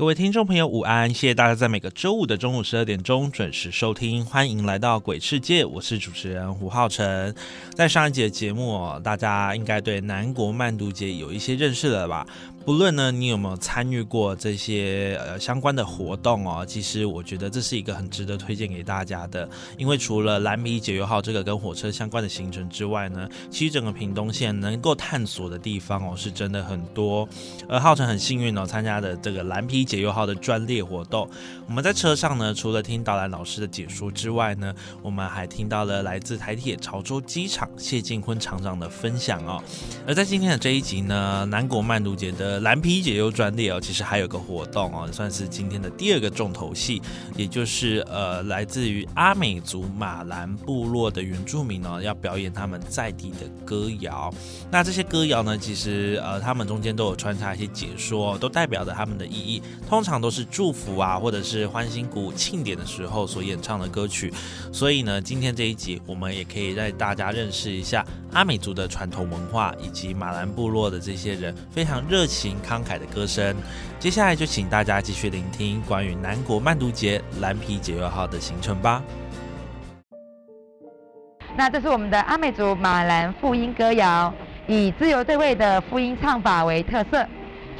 各位听众朋友，午安！谢谢大家在每个周五的中午十二点钟准时收听，欢迎来到鬼世界，我是主持人胡浩辰。在上一节节目哦，大家应该对南国慢读节有一些认识了吧？不论呢，你有没有参与过这些呃相关的活动哦，其实我觉得这是一个很值得推荐给大家的。因为除了蓝皮解忧号这个跟火车相关的行程之外呢，其实整个屏东县能够探索的地方哦，是真的很多。而浩辰很幸运哦，参加的这个蓝皮解忧号的专列活动，我们在车上呢，除了听导览老师的解说之外呢，我们还听到了来自台铁潮州机场谢进坤厂长的分享哦。而在今天的这一集呢，南国漫读节的蓝皮解忧专列哦，其实还有个活动哦，算是今天的第二个重头戏，也就是呃，来自于阿美族马兰部落的原住民呢，要表演他们在地的歌谣。那这些歌谣呢，其实呃，他们中间都有穿插一些解说，都代表着他们的意义。通常都是祝福啊，或者是欢欣鼓舞庆典的时候所演唱的歌曲。所以呢，今天这一集我们也可以让大家认识一下阿美族的传统文化，以及马兰部落的这些人非常热情。慷慨的歌声，接下来就请大家继续聆听关于南国漫读节蓝皮解忧号的行程吧。那这是我们的阿美族马兰复音歌谣，以自由对位的复音唱法为特色。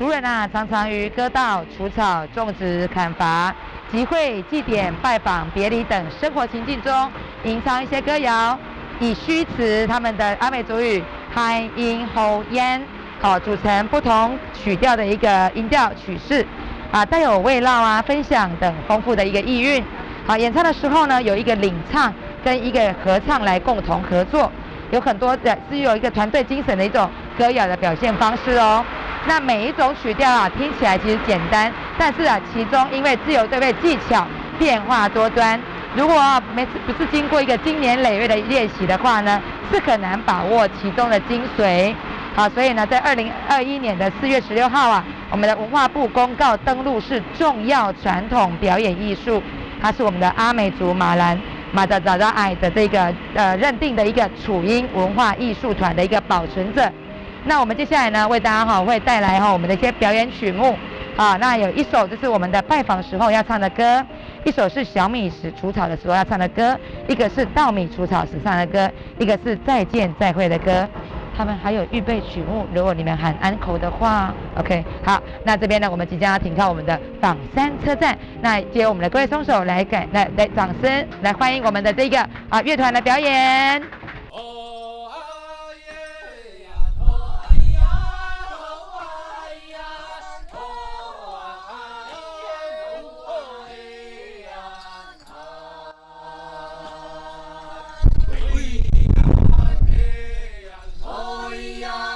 族人啊，常常于割稻、除草、种植、砍伐、集会、祭典、拜访、别离等生活情境中，吟唱一些歌谣，以虚词他们的阿美族语嗨、音、吼、烟。好，组成不同曲调的一个音调曲式，啊，带有慰劳啊、分享等丰富的一个意蕴。好，演唱的时候呢，有一个领唱跟一个合唱来共同合作，有很多的是有一个团队精神的一种歌谣的表现方式哦。那每一种曲调啊，听起来其实简单，但是啊，其中因为自由对位技巧变化多端，如果每次不是经过一个经年累月的练习的话呢，是很难把握其中的精髓。好，所以呢，在二零二一年的四月十六号啊，我们的文化部公告登录是重要传统表演艺术，它是我们的阿美族马兰马扎扎扎爱的这个呃认定的一个楚音文化艺术团的一个保存者。那我们接下来呢，为大家哈会带来哈我们的一些表演曲目啊，那有一首就是我们的拜访时候要唱的歌，一首是小米时除草的时候要唱的歌，一个是稻米除草时唱的歌，一个是再见再会的歌。他们还有预备曲目，如果你们喊安口的话，OK，好，那这边呢，我们即将要停靠我们的榜山车站，那接我们的各位双手来感来来掌声来欢迎我们的这个啊乐团的表演。Maria.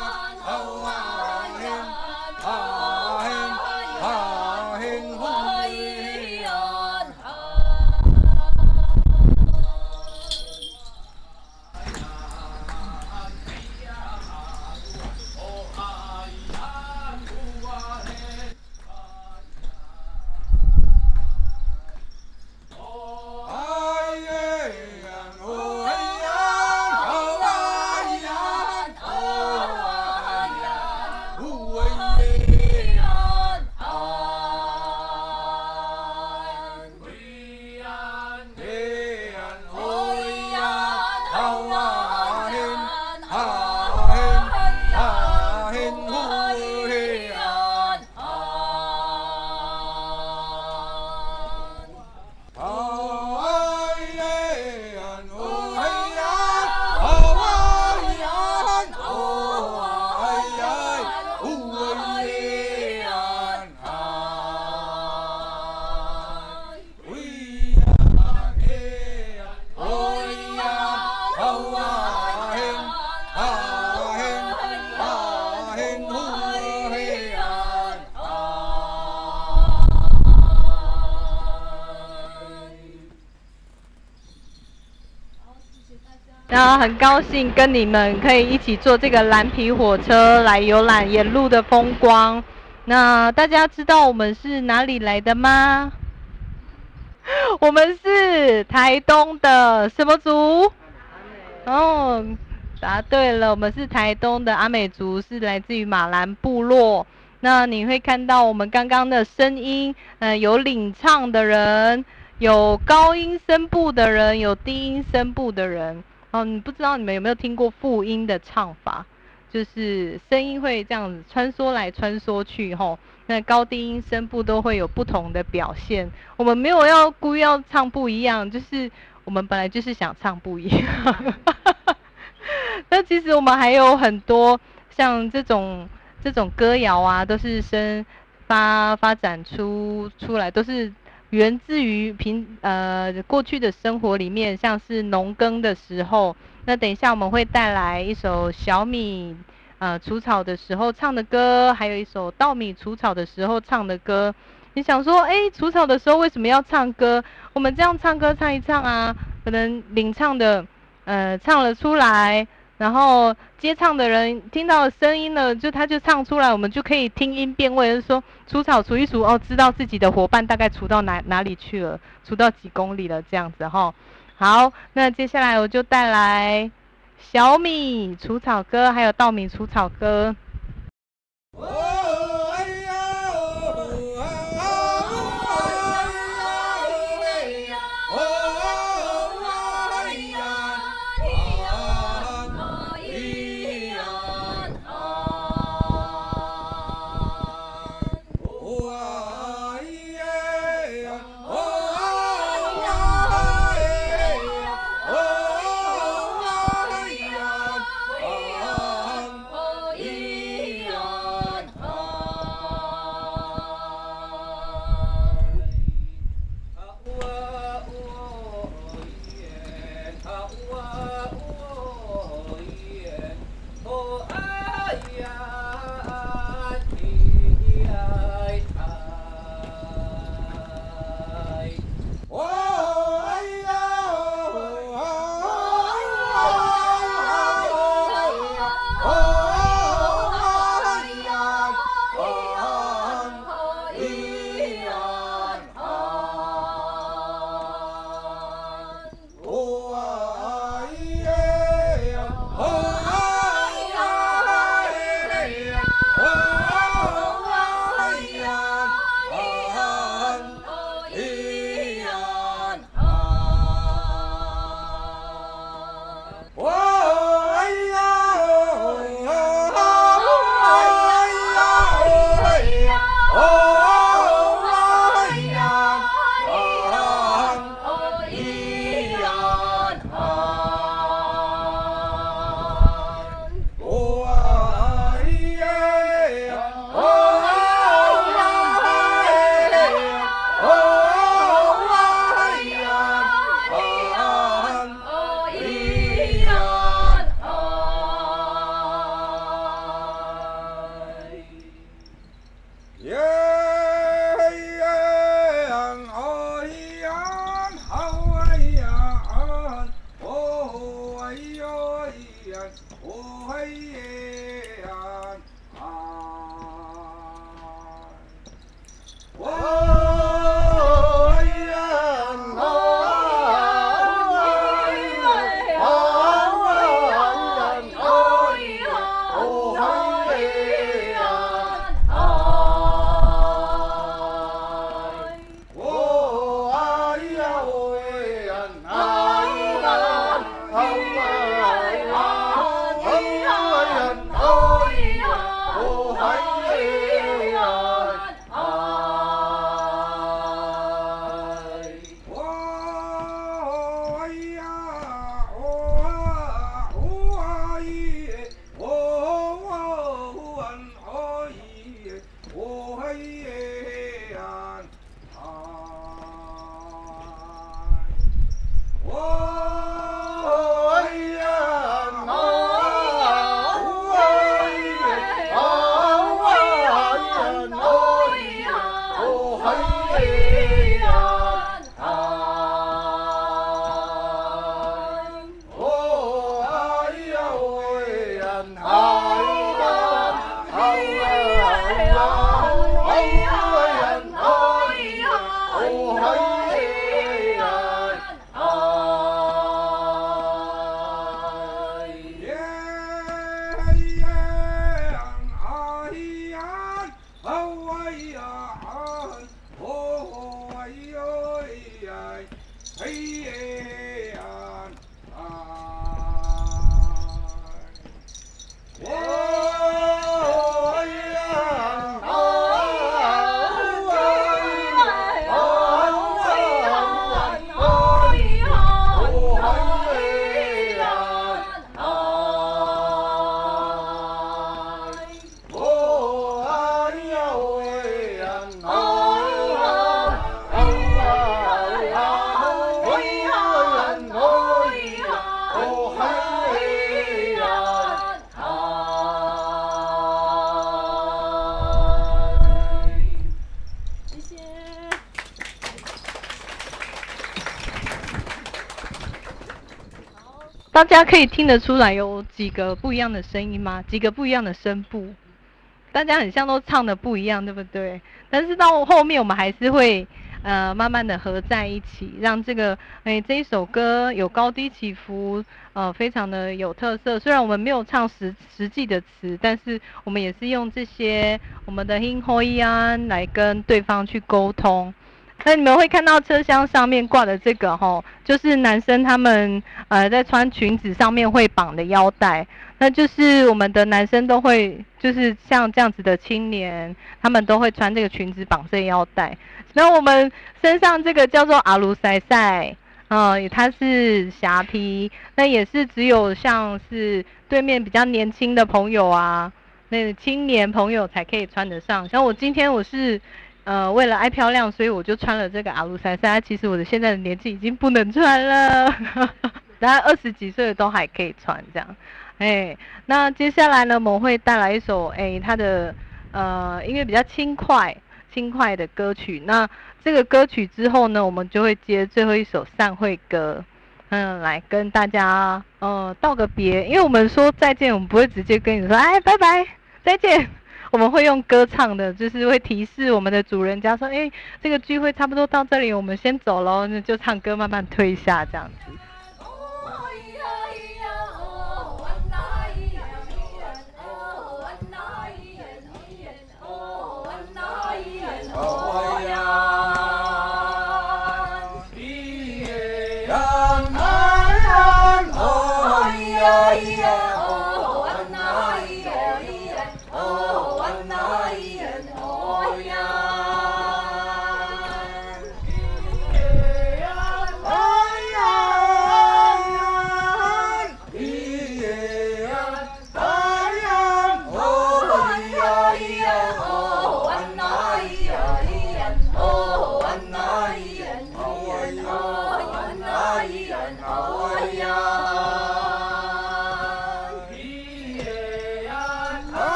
很高兴跟你们可以一起坐这个蓝皮火车来游览沿路的风光。那大家知道我们是哪里来的吗？我们是台东的什么族？哦，答对了，我们是台东的阿美族，是来自于马兰部落。那你会看到我们刚刚的声音，嗯，有领唱的人，有高音声部的人，有低音声部的人。哦，你不知道你们有没有听过复音的唱法？就是声音会这样子穿梭来穿梭去，吼，那高低音声部都会有不同的表现。我们没有要故意要唱不一样，就是我们本来就是想唱不一样。那其实我们还有很多像这种这种歌谣啊，都是生发发展出出来，都是源自于平呃过去的生活里面，像是农耕的时候。那等一下我们会带来一首小米呃除草的时候唱的歌，还有一首稻米除草的时候唱的歌。你想说，哎，除草的时候为什么要唱歌？我们这样唱歌唱一唱啊，可能领唱的呃唱了出来，然后接唱的人听到声音了，就他就唱出来，我们就可以听音辨位，就是说除草除一除哦，知道自己的伙伴大概除到哪哪里去了，除到几公里了这样子哈。好，那接下来我就带来小米除草歌，还有稻米除草歌。大家可以听得出来有几个不一样的声音吗？几个不一样的声部，大家很像都唱的不一样，对不对？但是到后面我们还是会呃慢慢的合在一起，让这个哎这一首歌有高低起伏，呃非常的有特色。虽然我们没有唱实实际的词，但是我们也是用这些我们的 hin ho yan 来跟对方去沟通。那你们会看到车厢上面挂的这个吼，就是男生他们呃在穿裙子上面会绑的腰带，那就是我们的男生都会，就是像这样子的青年，他们都会穿这个裙子绑这腰带。那我们身上这个叫做阿鲁塞塞，嗯，它是霞皮，那也是只有像是对面比较年轻的朋友啊，那青年朋友才可以穿得上。像我今天我是。呃，为了爱漂亮，所以我就穿了这个阿鲁塞塞。其实我的现在的年纪已经不能穿了，大概二十几岁都还可以穿这样。哎，那接下来呢，我们会带来一首哎，它的呃音乐比较轻快、轻快的歌曲。那这个歌曲之后呢，我们就会接最后一首散会歌，嗯，来跟大家呃道个别。因为我们说再见，我们不会直接跟你说哎拜拜再见。我们会用歌唱的，就是会提示我们的主人家说：“哎，这个聚会差不多到这里，我们先走喽。”那就唱歌慢慢推下这样子。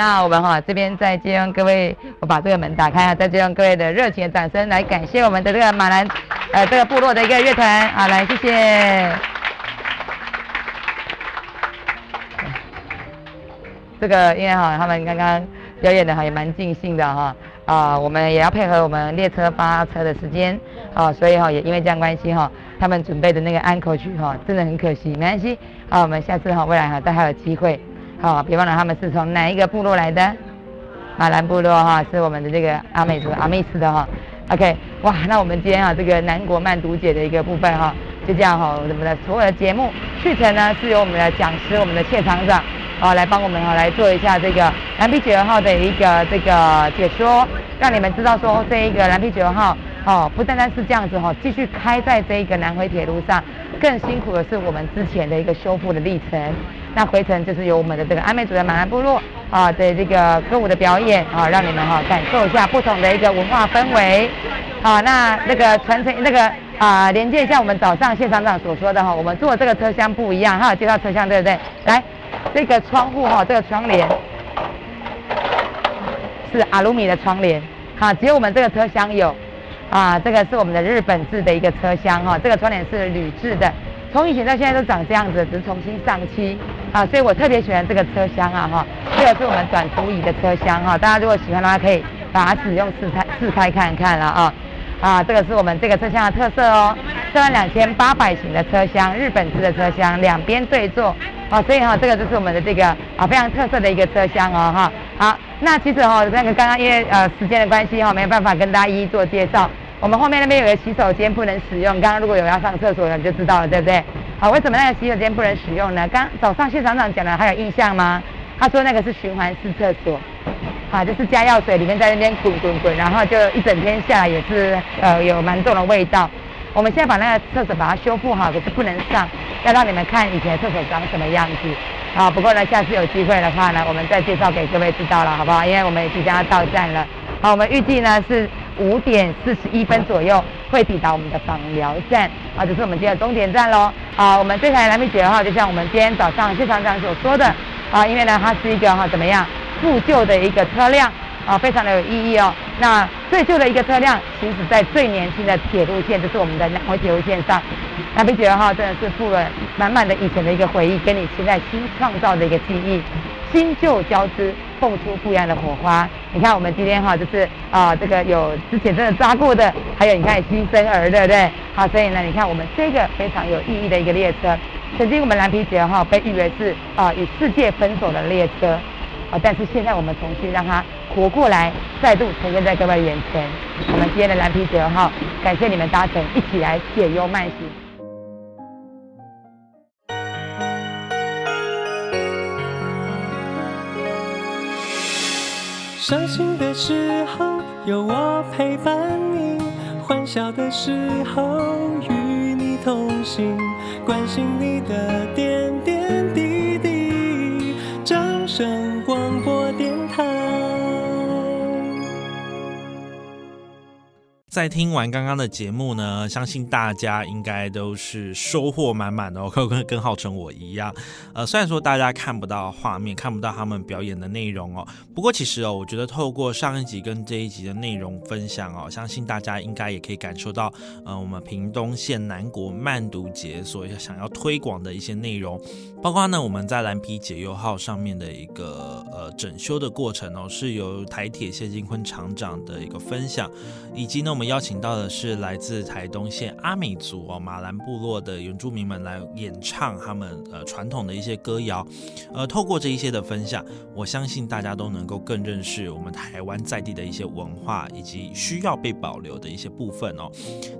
那我们哈这边再借用各位，我把这个门打开啊，再借用各位的热情的掌声来感谢我们的这个马兰呃这个部落的一个乐团，啊来谢谢。这个因为哈他们刚刚表演的哈也蛮尽兴的哈啊，我们也要配合我们列车发车的时间啊，所以哈也因为这样关系哈，他们准备的那个安口曲哈真的很可惜，没关系啊，我们下次哈未来哈都还有机会，好别忘了他们是从哪一个部落来的？马兰部落哈是我们的这个阿美族阿美斯的哈，OK 哇，那我们今天啊这个南国慢读解的一个部分哈，就这样哈，我们的所有的节目去程呢是由我们的讲师我们的谢厂长。哦，来帮我们哈来做一下这个蓝皮九号的一个这个解说，让你们知道说这一个蓝皮九号哦，不单单是这样子哈，继续开在这一个南回铁路上，更辛苦的是我们之前的一个修复的历程。那回程就是由我们的这个阿美族的马兰部落啊的这个歌舞的表演啊，让你们哈感受一下不同的一个文化氛围。好，那那个传承那个啊连接一下我们早上谢厂长所说的哈，我们坐这个车厢不一样哈，介绍车厢对不对？来。这个窗户哈，这个窗帘是阿鲁米的窗帘，好，只有我们这个车厢有，啊，这个是我们的日本制的一个车厢哈，这个窗帘是铝制的，从以前到现在都长这样子，只是重新上漆，啊，所以我特别喜欢这个车厢啊哈，这个是我们短途椅的车厢哈，大家如果喜欢的话，可以把它使用试开试开看看了啊，啊，这个是我们这个车厢的特色哦，这辆两千八百型的车厢，日本制的车厢，两边对坐。哦，所以哈，这个就是我们的这个啊非常特色的一个车厢哦哈。好，那其实哈，那个刚刚因为呃时间的关系哈，没有办法跟大家一一做介绍。我们后面那边有个洗手间不能使用，刚刚如果有要上厕所的你就知道了，对不对？好，为什么那个洗手间不能使用呢？刚早上谢厂长讲的还有印象吗？他说那个是循环式厕所，啊，就是加药水里面在那边滚滚滚，然后就一整天下来也是呃有蛮重的味道。我们现在把那个厕所把它修复好，可是不能上，要让你们看以前厕所长什么样子。啊，不过呢，下次有机会的话呢，我们再介绍给各位知道了，好不好？因为我们也即将要到站了。好，我们预计呢是五点四十一分左右会抵达我们的访寮站。啊，这是我们今天的终点站喽。啊，我们这台蓝皮九号就像我们今天早上谢厂长所说的，啊，因为呢它是一个哈怎么样复旧的一个车辆。啊，非常的有意义哦。那最旧的一个车辆行驶在最年轻的铁路线，就是我们的南回铁路线上。那 B 九号真的是附了满满的以前的一个回忆，跟你现在新创造的一个记忆，新旧交织，迸出不一样的火花。你看我们今天哈，就是啊，这个有之前真的扎过的，还有你看新生儿，对不对？好，所以呢，你看我们这个非常有意义的一个列车，曾经我们蓝皮九号被誉为是啊与世界分手的列车。啊！但是现在我们重新让它活过来，再度呈现在各位眼前。我们今天的蓝皮九号，感谢你们搭乘，一起来解忧慢行。伤心的时候有我陪伴你，欢笑的时候与你同行，关心你的点点滴，在听完刚刚的节目呢，相信大家应该都是收获满满的哦，跟跟浩成我一样。呃，虽然说大家看不到画面，看不到他们表演的内容哦，不过其实哦，我觉得透过上一集跟这一集的内容分享哦，相信大家应该也可以感受到，呃，我们屏东县南国慢读节所想要推广的一些内容，包括呢，我们在蓝皮解忧号上面的一个呃整修的过程哦，是由台铁谢金坤厂长的一个分享，以及呢。我们邀请到的是来自台东县阿美族哦马兰部落的原住民们来演唱他们呃传统的一些歌谣，呃，透过这一些的分享，我相信大家都能够更认识我们台湾在地的一些文化以及需要被保留的一些部分哦。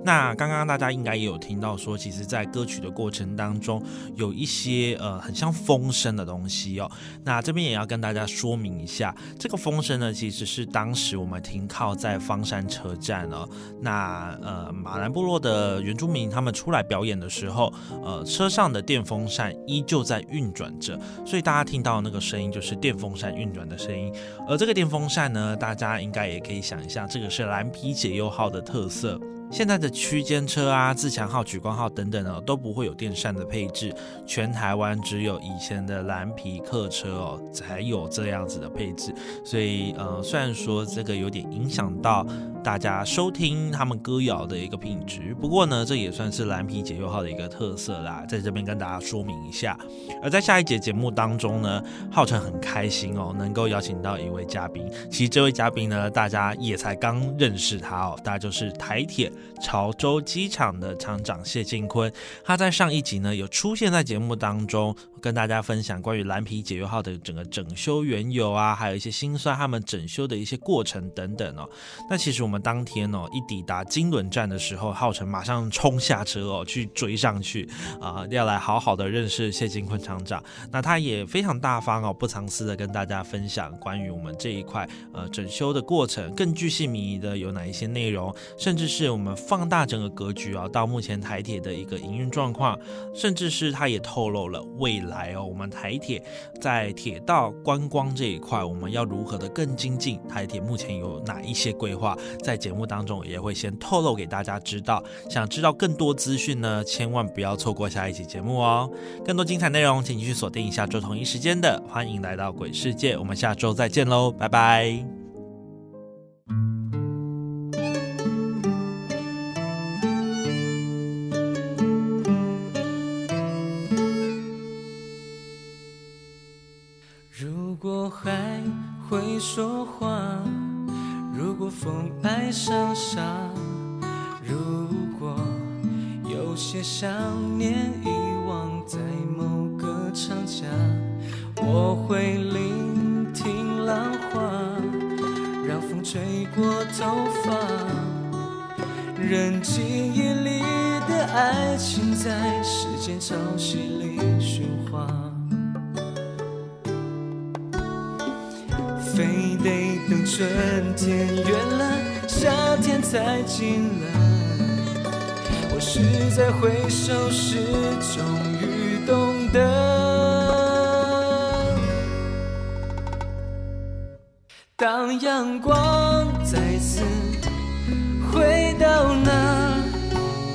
那刚刚大家应该也有听到说，其实，在歌曲的过程当中，有一些呃很像风声的东西哦。那这边也要跟大家说明一下，这个风声呢，其实是当时我们停靠在方山车站哦。那呃，马兰部落的原住民他们出来表演的时候，呃，车上的电风扇依旧在运转着，所以大家听到那个声音就是电风扇运转的声音。而这个电风扇呢，大家应该也可以想一下，这个是蓝皮解忧号的特色。现在的区间车啊、自强号、莒光号等等呢，都不会有电扇的配置，全台湾只有以前的蓝皮客车哦才有这样子的配置。所以呃，虽然说这个有点影响到大家收听他们歌谣的一个品质，不过呢，这也算是蓝皮解忧号的一个特色啦，在这边跟大家说明一下。而在下一节节目当中呢，浩辰很开心哦，能够邀请到一位嘉宾。其实这位嘉宾呢，大家也才刚认识他哦，大家就是台铁。潮州机场的厂长谢进坤，他在上一集呢有出现在节目当中，跟大家分享关于蓝皮解忧号的整个整修缘由啊，还有一些心酸他们整修的一些过程等等哦。那其实我们当天哦一抵达金轮站的时候，浩辰马上冲下车哦去追上去啊，要来好好的认识谢金坤厂长。那他也非常大方哦，不藏私的跟大家分享关于我们这一块呃整修的过程，更具细迷的有哪一些内容，甚至是我们。放大整个格局啊，到目前台铁的一个营运状况，甚至是他也透露了未来哦，我们台铁在铁道观光这一块，我们要如何的更精进？台铁目前有哪一些规划？在节目当中也会先透露给大家知道。想知道更多资讯呢，千万不要错过下一集节目哦！更多精彩内容，请继续锁定下周同一时间的《欢迎来到鬼世界》，我们下周再见喽，拜拜。家，我会聆听浪花，让风吹过头发，任记忆里的爱情在时间潮汐里循环。非得等春天远了，夏天才进来。我是在回首时终当阳光再次回到那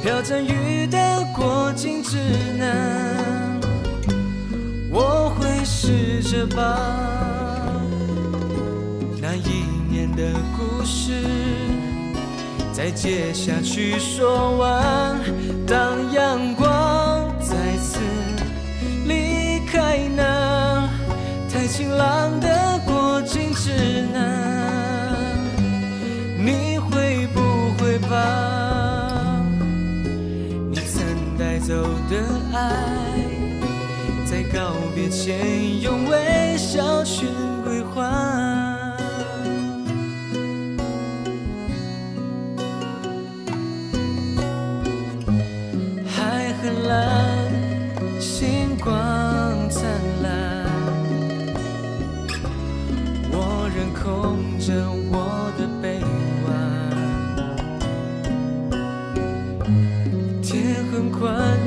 飘着雨的过境之南，我会试着把那一年。的故事再接下去说完，当阳光再次离开那太晴朗的过境之南，你会不会把你曾带走的爱，在告别前用微笑去归还？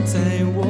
在我